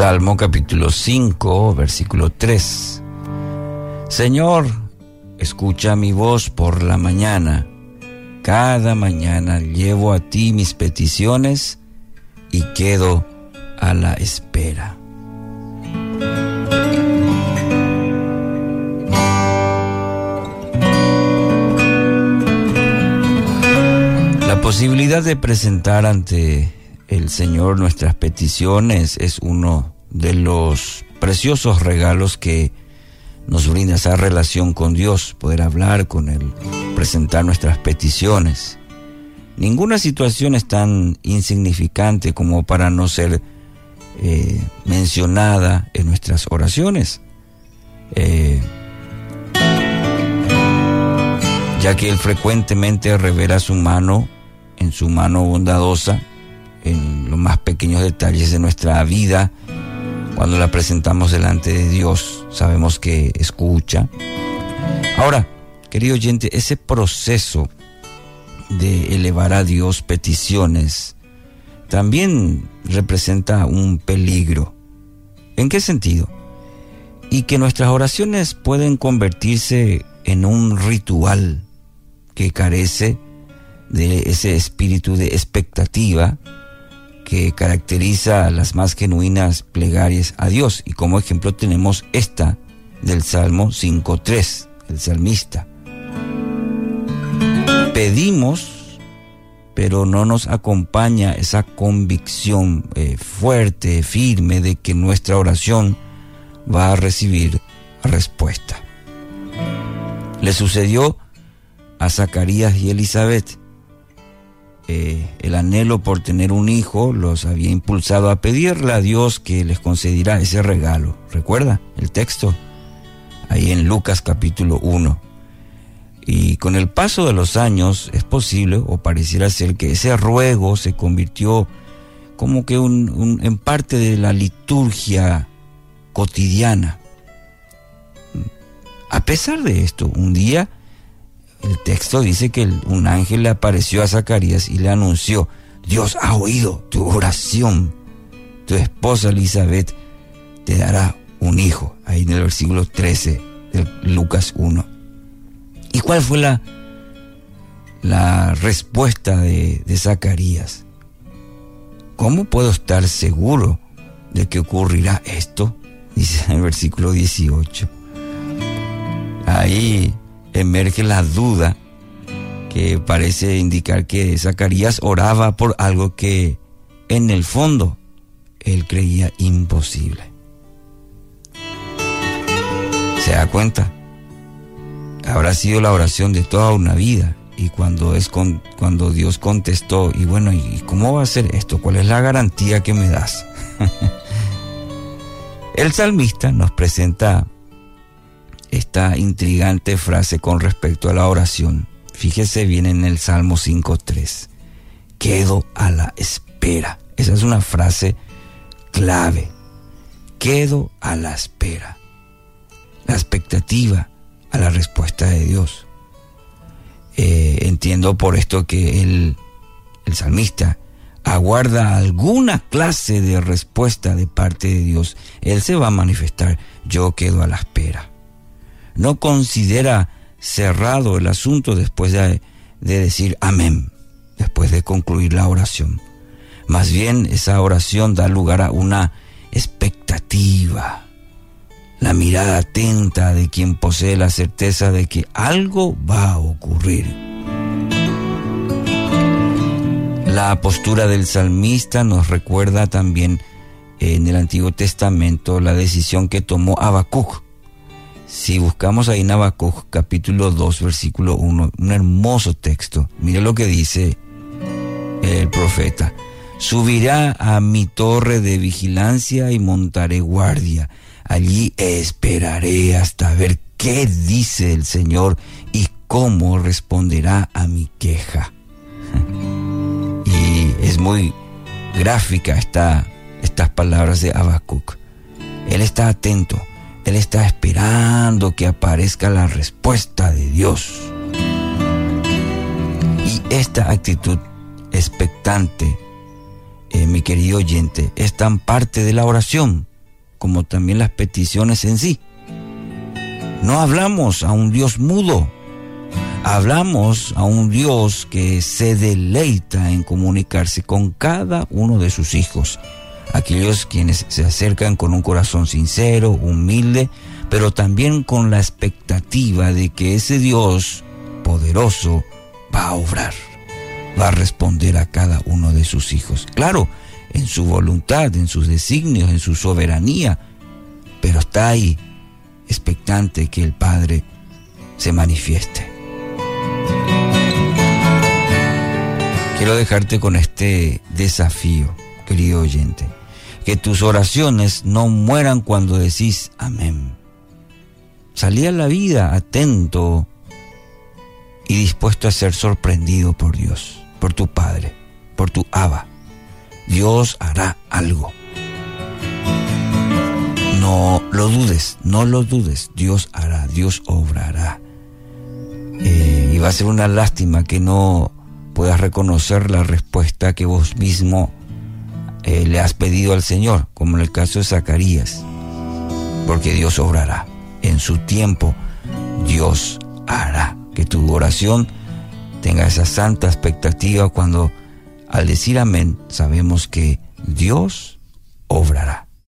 Salmo capítulo 5, versículo 3. Señor, escucha mi voz por la mañana. Cada mañana llevo a ti mis peticiones y quedo a la espera. La posibilidad de presentar ante el Señor nuestras peticiones es uno de los preciosos regalos que nos brinda esa relación con Dios, poder hablar con Él, presentar nuestras peticiones. Ninguna situación es tan insignificante como para no ser eh, mencionada en nuestras oraciones. Eh, ya que Él frecuentemente revela su mano, en su mano bondadosa, en los más pequeños detalles de nuestra vida, cuando la presentamos delante de Dios, sabemos que escucha. Ahora, querido oyente, ese proceso de elevar a Dios peticiones también representa un peligro. ¿En qué sentido? Y que nuestras oraciones pueden convertirse en un ritual que carece de ese espíritu de expectativa que caracteriza las más genuinas plegarias a Dios. Y como ejemplo tenemos esta del Salmo 5.3, el salmista. Pedimos, pero no nos acompaña esa convicción eh, fuerte, firme, de que nuestra oración va a recibir respuesta. Le sucedió a Zacarías y Elizabeth eh, el anhelo por tener un hijo los había impulsado a pedirle a Dios que les concediera ese regalo. ¿Recuerda el texto? Ahí en Lucas capítulo 1. Y con el paso de los años es posible, o pareciera ser, que ese ruego se convirtió como que en parte de la liturgia cotidiana. A pesar de esto, un día el texto dice que un ángel le apareció a Zacarías y le anunció, Dios ha oído tu oración, tu esposa Elizabeth te dará un hijo, ahí en el versículo 13 de Lucas 1. ¿Y cuál fue la, la respuesta de, de Zacarías? ¿Cómo puedo estar seguro de que ocurrirá esto? Dice en el versículo 18. Ahí emerge la duda que parece indicar que Zacarías oraba por algo que en el fondo él creía imposible. ¿Se da cuenta? Habrá sido la oración de toda una vida y cuando es con, cuando Dios contestó y bueno, ¿y cómo va a ser esto? ¿Cuál es la garantía que me das? el salmista nos presenta esta intrigante frase con respecto a la oración. Fíjese bien en el Salmo 5.3. Quedo a la espera. Esa es una frase clave. Quedo a la espera. La expectativa a la respuesta de Dios. Eh, entiendo por esto que el, el salmista aguarda alguna clase de respuesta de parte de Dios. Él se va a manifestar. Yo quedo a la espera no considera cerrado el asunto después de, decir amén, después de concluir la oración. Más bien esa oración da lugar a una expectativa, la mirada atenta de quien posee la certeza de que algo va a ocurrir. La postura del salmista nos recuerda también en el Antiguo Testamento la decisión que tomó Habacuc si buscamos ahí en capítulo 2, versículo 1, un hermoso texto, mire lo que dice el profeta. Subirá a mi torre de vigilancia y montaré guardia. Allí esperaré hasta ver qué dice el Señor y cómo responderá a mi queja. y es muy gráfica esta, estas palabras de Habacuc. Él está atento él está esperando que aparezca la respuesta de Dios. Y esta actitud expectante, eh, mi querido oyente, es tan parte de la oración como también las peticiones en sí. No hablamos a un Dios mudo, hablamos a un Dios que se deleita en comunicarse con cada uno de sus hijos, aquellos quienes se acercan con un corazón sincero, humilde, pero también con la expectativa de que ese Dios poderoso va a obrar, va a responder a cada uno de sus hijos. Claro, en su voluntad, en sus designios, en su soberanía, pero está ahí expectante que el Padre se manifieste. Quiero dejarte con este desafío, querido oyente, que tus oraciones no mueran cuando decís amén. Salí a la vida atento y dispuesto a ser sorprendido por Dios, por tu Padre, por tu Abba. Dios hará algo. No lo dudes, no lo dudes. Dios hará, Dios obrará. Eh, y va a ser una lástima que no puedas reconocer la respuesta que vos mismo eh, le has pedido al Señor, como en el caso de Zacarías. Porque Dios obrará. En su tiempo, Dios hará que tu oración tenga esa santa expectativa cuando al decir amén sabemos que Dios obrará.